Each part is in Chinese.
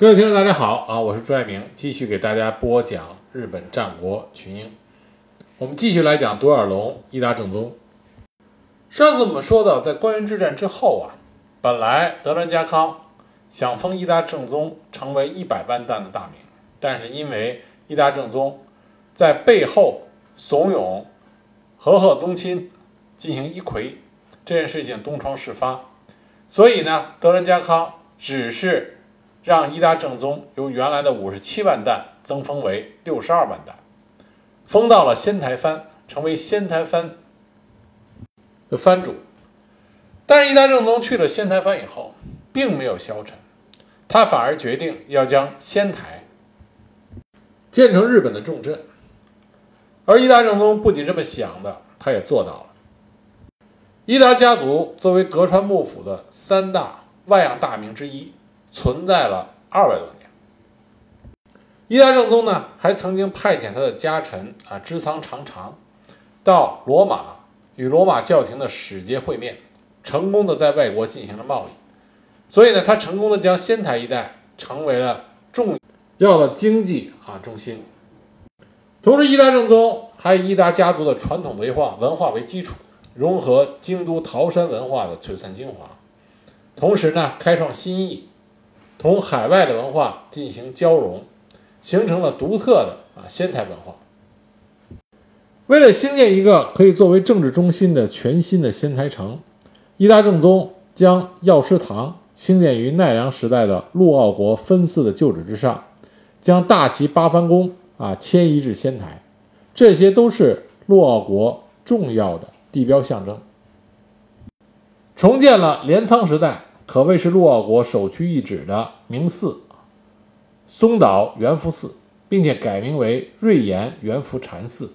各位听众，大家好啊！我是朱爱明，继续给大家播讲日本战国群英。我们继续来讲独眼龙伊达正宗。上次我们说到，在关原之战之后啊，本来德川家康想封伊达正宗成为一百万担的大名，但是因为伊达正宗在背后怂恿和贺宗亲进行一揆这件事情东窗事发，所以呢，德川家康只是。让伊达正宗由原来的五十七万担增封为六十二万担，封到了仙台藩，成为仙台藩的藩主。但是伊达正宗去了仙台藩以后，并没有消沉，他反而决定要将仙台建成日本的重镇。而伊达正宗不仅这么想的，他也做到了。伊达家族作为德川幕府的三大外养大名之一。存在了二百多年。伊达正宗呢，还曾经派遣他的家臣啊，织仓长长到罗马与罗马教廷的使节会面，成功的在外国进行了贸易。所以呢，他成功的将仙台一带成为了重要的经济啊中心。同时，伊达正宗还以伊达家族的传统文化文化为基础，融合京都桃山文化的璀璨精华，同时呢，开创新意。同海外的文化进行交融，形成了独特的啊仙台文化。为了兴建一个可以作为政治中心的全新的仙台城，伊达正宗将药师堂兴建于奈良时代的陆奥国分寺的旧址之上，将大齐八幡宫啊迁移至仙台，这些都是陆奥国重要的地标象征。重建了镰仓时代。可谓是陆奥国首屈一指的名寺——松岛元福寺，并且改名为瑞岩元福禅寺。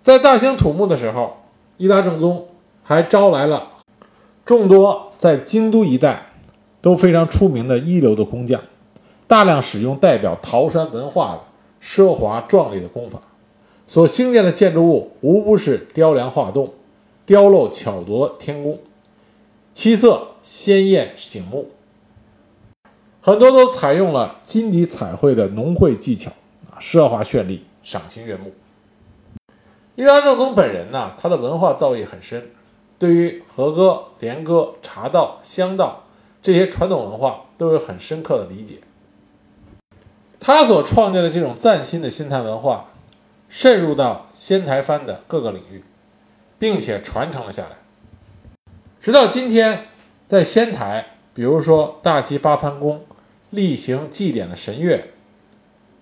在大兴土木的时候，伊达正宗还招来了众多在京都一带都非常出名的一流的工匠，大量使用代表桃山文化的奢华壮丽的工法，所兴建的建筑物无不是雕梁画栋、雕镂巧夺天工。七色鲜艳醒目，很多都采用了金底彩绘的浓绘技巧啊，奢华绚丽，赏心悦目。伊达正宗本人呢，他的文化造诣很深，对于和歌、连歌、茶道、香道这些传统文化都有很深刻的理解。他所创建的这种崭新的仙台文化，渗入到仙台藩的各个领域，并且传承了下来。直到今天，在仙台，比如说大齐八幡宫例行祭典的神乐，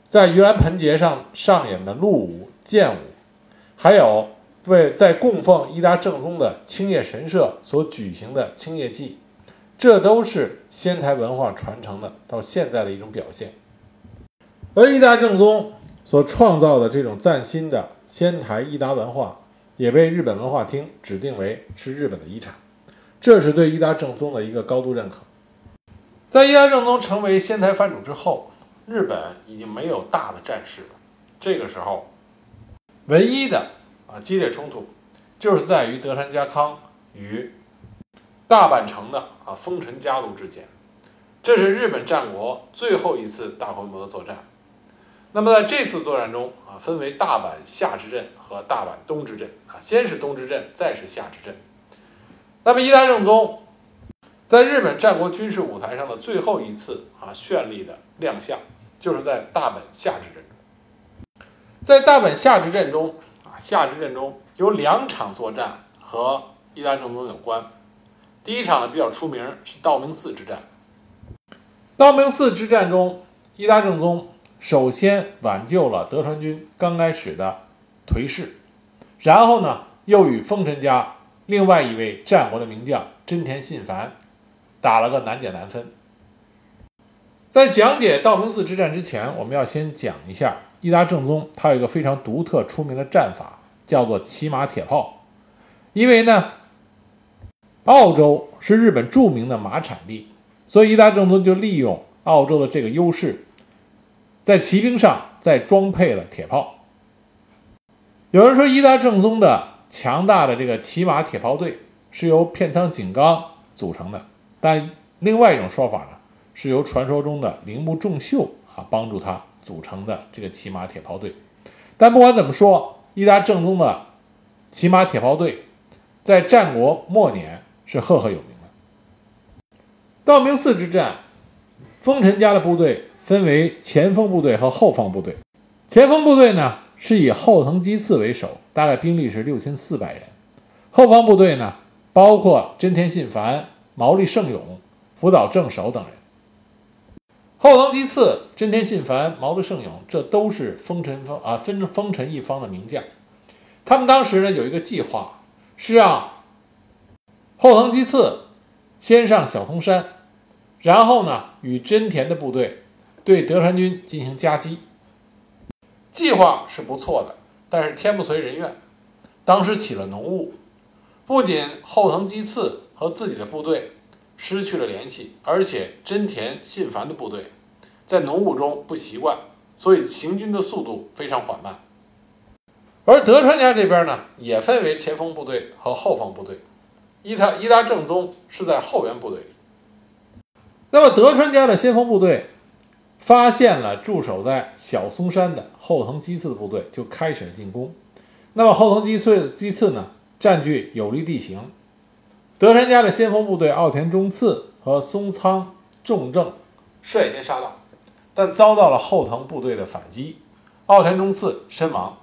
在盂兰盆节上上演的鹿舞、剑舞，还有为在供奉伊达正宗的青叶神社所举行的青叶祭，这都是仙台文化传承的到现在的一种表现。而伊达正宗所创造的这种赞新的仙台伊达文化，也被日本文化厅指定为是日本的遗产。这是对伊达正宗的一个高度认可。在伊达正宗成为仙台藩主之后，日本已经没有大的战事了。这个时候，唯一的啊激烈冲突，就是在于德川家康与大阪城的啊丰臣家族之间。这是日本战国最后一次大规模的作战。那么在这次作战中啊，分为大阪下之阵和大阪东之阵啊，先是东之阵，再是下之阵。那么，伊达正宗在日本战国军事舞台上的最后一次啊绚丽的亮相，就是在大本夏之阵中。在大本夏之阵中啊，夏之阵中有两场作战和伊达正宗有关。第一场呢比较出名，是道明寺之战。道明寺之战中，伊达正宗首先挽救了德川军刚开始的颓势，然后呢又与丰臣家。另外一位战国的名将真田信繁打了个难解难分。在讲解道明寺之战之前，我们要先讲一下伊达正宗，他有一个非常独特出名的战法，叫做骑马铁炮。因为呢，澳洲是日本著名的马产地，所以伊达正宗就利用澳洲的这个优势，在骑兵上再装配了铁炮。有人说伊达正宗的。强大的这个骑马铁炮队是由片仓景纲组成的，但另外一种说法呢，是由传说中的铃木重秀啊帮助他组成的这个骑马铁炮队。但不管怎么说，伊达正宗的骑马铁炮队在战国末年是赫赫有名的。道明寺之战，丰臣家的部队分为前锋部队和后方部队。前锋部队呢是以后藤基次为首，大概兵力是六千四百人。后方部队呢包括真田信繁、毛利胜永、福岛正守等人。后藤基次、真田信繁、毛利胜永，这都是丰臣方啊分丰臣一方的名将。他们当时呢有一个计划，是让后藤基次先上小松山，然后呢与真田的部队对德川军进行夹击。计划是不错的，但是天不遂人愿，当时起了浓雾，不仅后藤基次和自己的部队。失去了联系，而且真田信繁的部队在浓雾中不习惯，所以行军的速度非常缓慢。而德川家这边呢，也分为前锋部队和后方部队。伊达伊达正宗是在后援部队里。那么德川家的先锋部队发现了驻守在小松山的后藤基次的部队，就开始了进攻。那么后藤基次基次呢，占据有利地形。德川家的先锋部队奥田中次和松仓重政率先杀到，但遭到了后藤部队的反击，奥田中次身亡。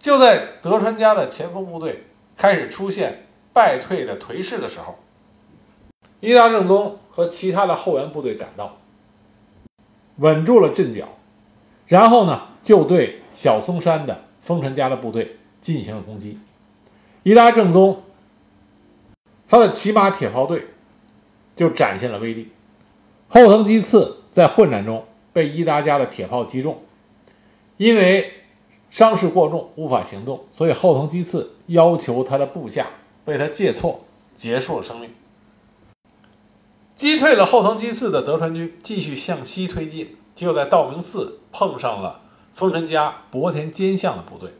就在德川家的前锋部队开始出现败退的颓势的时候，伊达正宗和其他的后援部队赶到，稳住了阵脚，然后呢，就对小松山的丰臣家的部队进行了攻击。伊达正宗。他的骑马铁炮队就展现了威力。后藤基次在混战中被伊达家的铁炮击中，因为伤势过重无法行动，所以后藤基次要求他的部下为他借错，结束了生命。击退了后藤基次的德川军继续向西推进，就在道明寺碰上了丰臣家博田兼相的部队。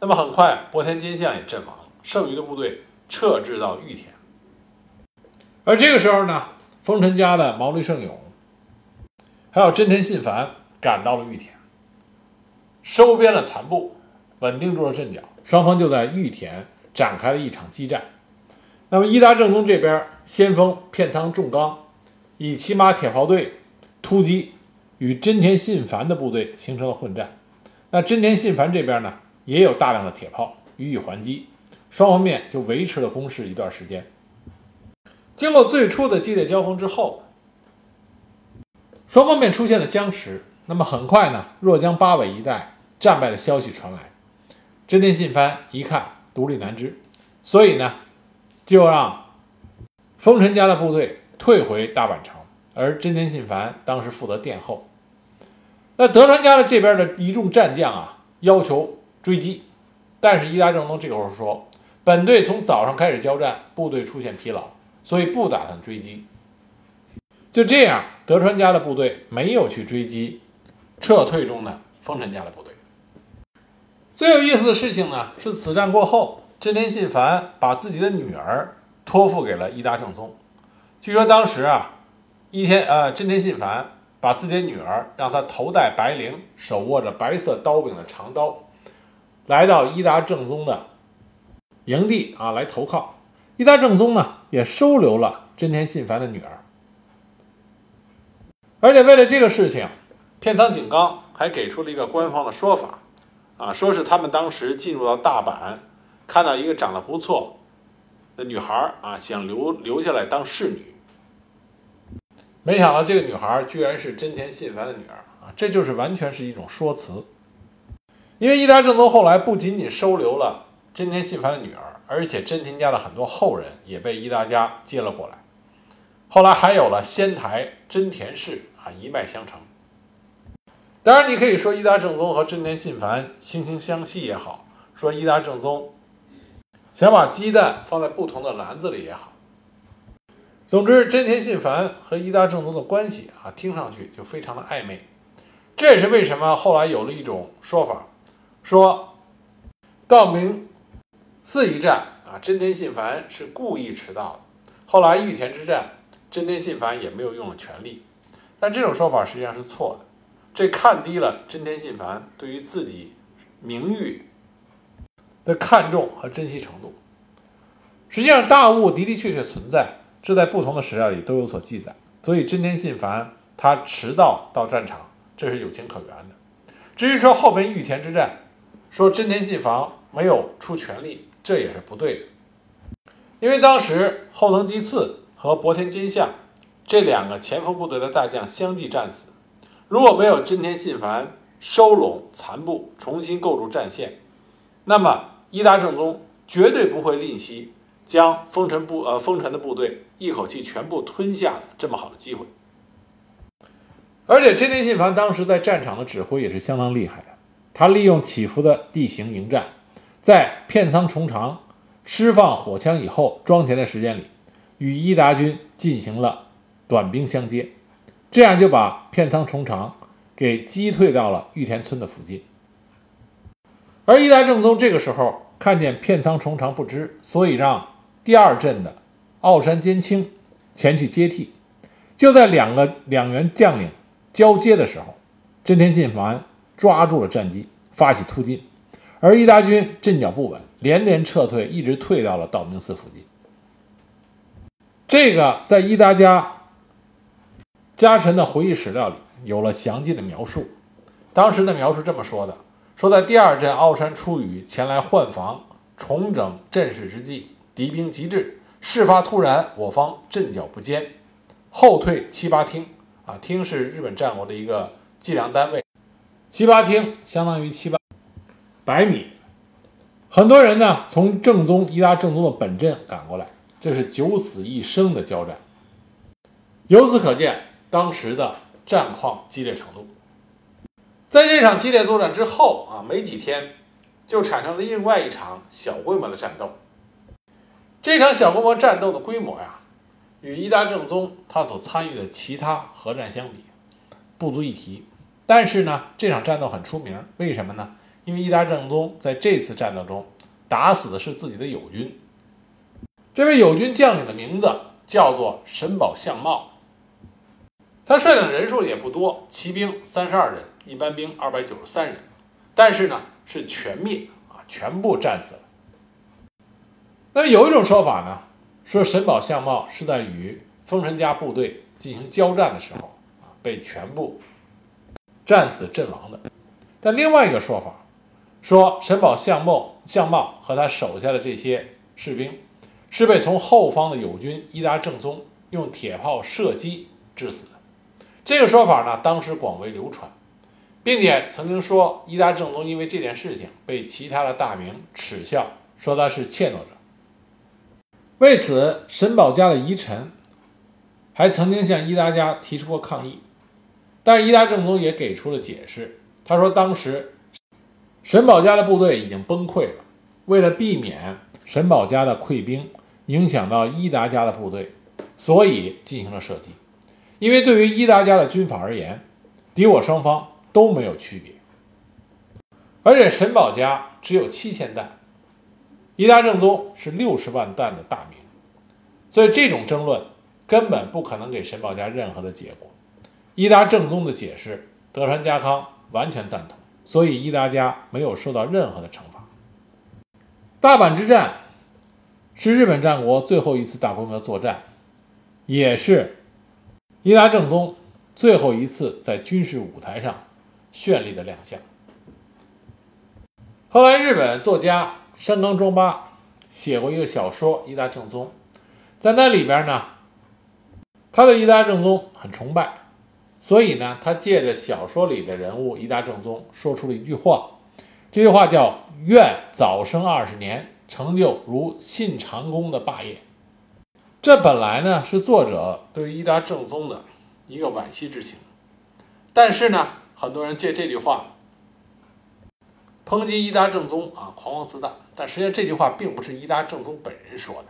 那么很快，博田兼相也阵亡了，剩余的部队撤至到玉田。而这个时候呢，丰臣家的毛利胜永，还有真田信繁赶到了玉田，收编了残部，稳定住了阵脚。双方就在玉田展开了一场激战。那么伊达政宗这边先锋片仓重纲以骑马铁炮队突击，与真田信繁的部队形成了混战。那真田信繁这边呢，也有大量的铁炮予以还击，双方面就维持了攻势一段时间。经过最初的激烈交锋之后，双方面出现了僵持。那么很快呢，若江八尾一带战败的消息传来，真田信繁一看独立难支，所以呢，就让丰臣家的部队退回大阪城，而真田信繁当时负责殿后。那德川家的这边的一众战将啊，要求追击，但是伊达政宗这个时候说，本队从早上开始交战，部队出现疲劳。所以不打算追击，就这样，德川家的部队没有去追击撤退中的丰臣家的部队。最有意思的事情呢，是此战过后，真田信繁把自己的女儿托付给了伊达政宗。据说当时啊，一天呃，真田信繁把自己的女儿让她头戴白绫，手握着白色刀柄的长刀，来到伊达政宗的营地啊，来投靠。伊达正宗呢，也收留了真田信繁的女儿，而且为了这个事情，片仓景纲还给出了一个官方的说法，啊，说是他们当时进入到大阪，看到一个长得不错的女孩啊，想留留下来当侍女，没想到这个女孩居然是真田信繁的女儿啊，这就是完全是一种说辞，因为伊达正宗后来不仅仅收留了真田信繁的女儿。而且真田家的很多后人也被伊达家接了过来，后来还有了仙台真田氏啊，一脉相承。当然，你可以说伊达正宗和真田信繁惺惺相惜也好，说伊达正宗想把鸡蛋放在不同的篮子里也好。总之，真田信繁和伊达正宗的关系啊，听上去就非常的暧昧。这也是为什么后来有了一种说法，说道明。寺一战啊，真田信繁是故意迟到的。后来玉田之战，真田信繁也没有用了全力，但这种说法实际上是错的，这看低了真田信繁对于自己名誉的看重和珍惜程度。实际上，大雾的的确确存在，这在不同的史料里都有所记载。所以，真田信繁他迟到到战场，这是有情可原的。至于说后边玉田之战，说真田信繁没有出全力，这也是不对的。因为当时后藤吉次和博田金相这两个前锋部队的大将相继战死，如果没有真田信繁收拢残部，重新构筑战线，那么伊达政宗绝对不会吝惜将丰臣部呃丰臣的部队一口气全部吞下的这么好的机会。而且真田信繁当时在战场的指挥也是相当厉害的，他利用起伏的地形迎战，在片仓重长。释放火枪以后，装填的时间里，与伊达军进行了短兵相接，这样就把片仓重长给击退到了玉田村的附近。而伊达政宗这个时候看见片仓重长不知，所以让第二阵的奥山兼清前去接替。就在两个两员将领交接的时候，真田信繁抓住了战机，发起突进。而伊达军阵脚不稳，连连撤退，一直退到了道明寺附近。这个在伊达家家臣的回忆史料里有了详尽的描述。当时的描述这么说的：说在第二阵奥山出羽前来换防、重整阵势之际，敌兵急至，事发突然，我方阵脚不坚，后退七八厅。啊，厅是日本战国的一个计量单位，七八厅相当于七八。百米，很多人呢从正宗伊达正宗的本阵赶过来，这是九死一生的交战。由此可见当时的战况激烈程度。在这场激烈作战之后啊，没几天就产生了另外一场小规模的战斗。这场小规模战斗的规模呀，与伊达正宗他所参与的其他核战相比不足一提。但是呢，这场战斗很出名，为什么呢？因为伊达政宗在这次战斗中打死的是自己的友军，这位友军将领的名字叫做神保相茂，他率领人数也不多，骑兵三十二人，一般兵二百九十三人，但是呢是全灭啊，全部战死了。那么有一种说法呢，说神保相貌是在与丰臣家部队进行交战的时候啊，被全部战死阵亡的，但另外一个说法。说神保相貌相貌和他手下的这些士兵是被从后方的友军伊达正宗用铁炮射击致死的。这个说法呢，当时广为流传，并且曾经说伊达正宗因为这件事情被其他的大名耻笑，说他是怯懦者。为此，神保家的遗臣还曾经向伊达家提出过抗议，但是伊达正宗也给出了解释，他说当时。神保家的部队已经崩溃了，为了避免神保家的溃兵影响到伊达家的部队，所以进行了射击。因为对于伊达家的军法而言，敌我双方都没有区别，而且神保家只有七千弹，伊达正宗是六十万弹的大名，所以这种争论根本不可能给神保家任何的结果。伊达正宗的解释，德川家康完全赞同。所以伊达家没有受到任何的惩罚。大阪之战是日本战国最后一次大规模作战，也是伊达正宗最后一次在军事舞台上绚丽的亮相。后来，日本作家山冈庄八写过一个小说《伊达正宗》，在那里边呢，他对伊达正宗很崇拜。所以呢，他借着小说里的人物伊达正宗说出了一句话，这句话叫“愿早生二十年，成就如信长公的霸业”。这本来呢是作者对于伊达正宗的一个惋惜之情，但是呢，很多人借这句话抨击伊达正宗啊狂妄自大，但实际上这句话并不是伊达正宗本人说的，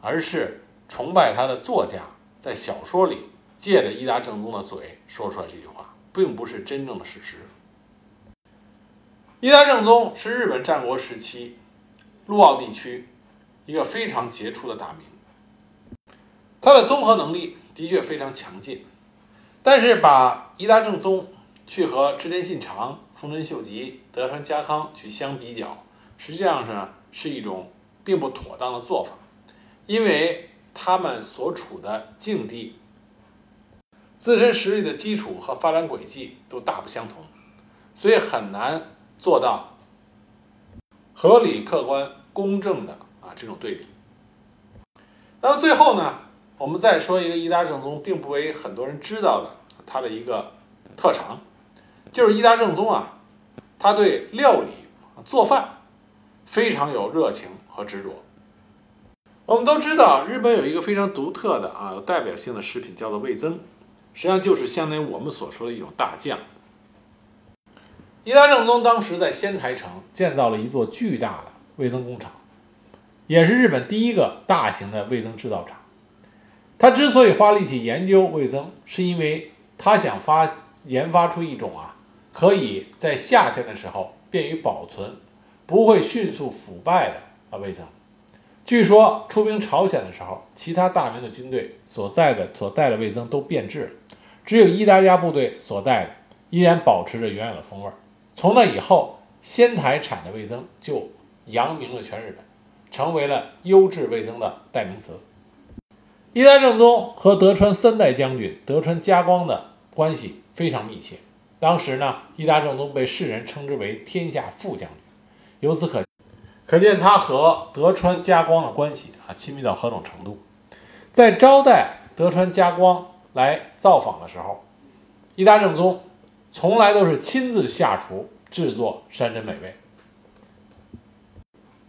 而是崇拜他的作家在小说里。借着伊达正宗的嘴说出来这句话，并不是真正的事实。伊达正宗是日本战国时期陆奥地区一个非常杰出的大名，他的综合能力的确非常强劲。但是把伊达正宗去和织田信长、丰臣秀吉、德川家康去相比较，实际上是是一种并不妥当的做法，因为他们所处的境地、自身实力的基础和发展轨迹都大不相同，所以很难做到合理、客观、公正的啊这种对比。那么最后呢，我们再说一个伊达政宗并不为很多人知道的他的一个特长，就是伊达政宗啊，他对料理、做饭非常有热情和执着。我们都知道，日本有一个非常独特的啊有代表性的食品，叫做味增，实际上就是相当于我们所说的一种大酱。伊达政宗当时在仙台城建造了一座巨大的味增工厂。也是日本第一个大型的味增制造厂。他之所以花力气研究味增，是因为他想发研发出一种啊，可以在夏天的时候便于保存，不会迅速腐败的啊味增。据说出兵朝鲜的时候，其他大明的军队所在的所带的味增都变质了，只有伊达家部队所带的依然保持着原有的风味。从那以后，仙台产的味增就扬名了全日本。成为了优质味增的代名词。伊达政宗和德川三代将军德川家光的关系非常密切。当时呢，伊达政宗被世人称之为天下副将军，由此可可见他和德川家光的关系啊亲密到何种程度。在招待德川家光来造访的时候，伊达政宗从来都是亲自下厨制作山珍美味。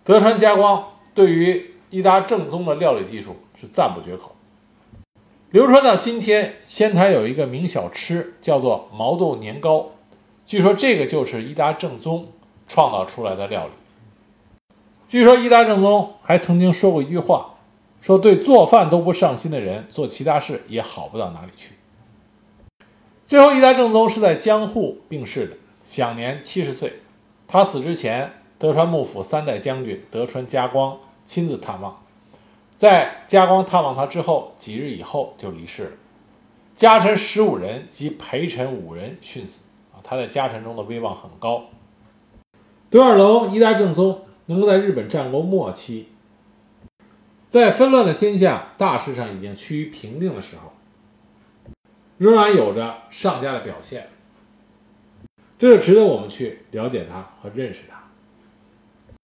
德川家光。对于伊达正宗的料理技术是赞不绝口。流传到今天，仙台有一个名小吃，叫做毛豆年糕。据说这个就是伊达正宗创造出来的料理。据说伊达正宗还曾经说过一句话，说对做饭都不上心的人，做其他事也好不到哪里去。最后，伊达正宗是在江户病逝的，享年七十岁。他死之前。德川幕府三代将军德川家光亲自探望，在家光探望他之后，几日以后就离世了。家臣十五人及陪臣五人殉死啊，他在家臣中的威望很高。德尔龙一代正宗能够在日本战国末期，在纷乱的天下大势上已经趋于平定的时候，仍然有着上佳的表现，这就值得我们去了解他和认识他。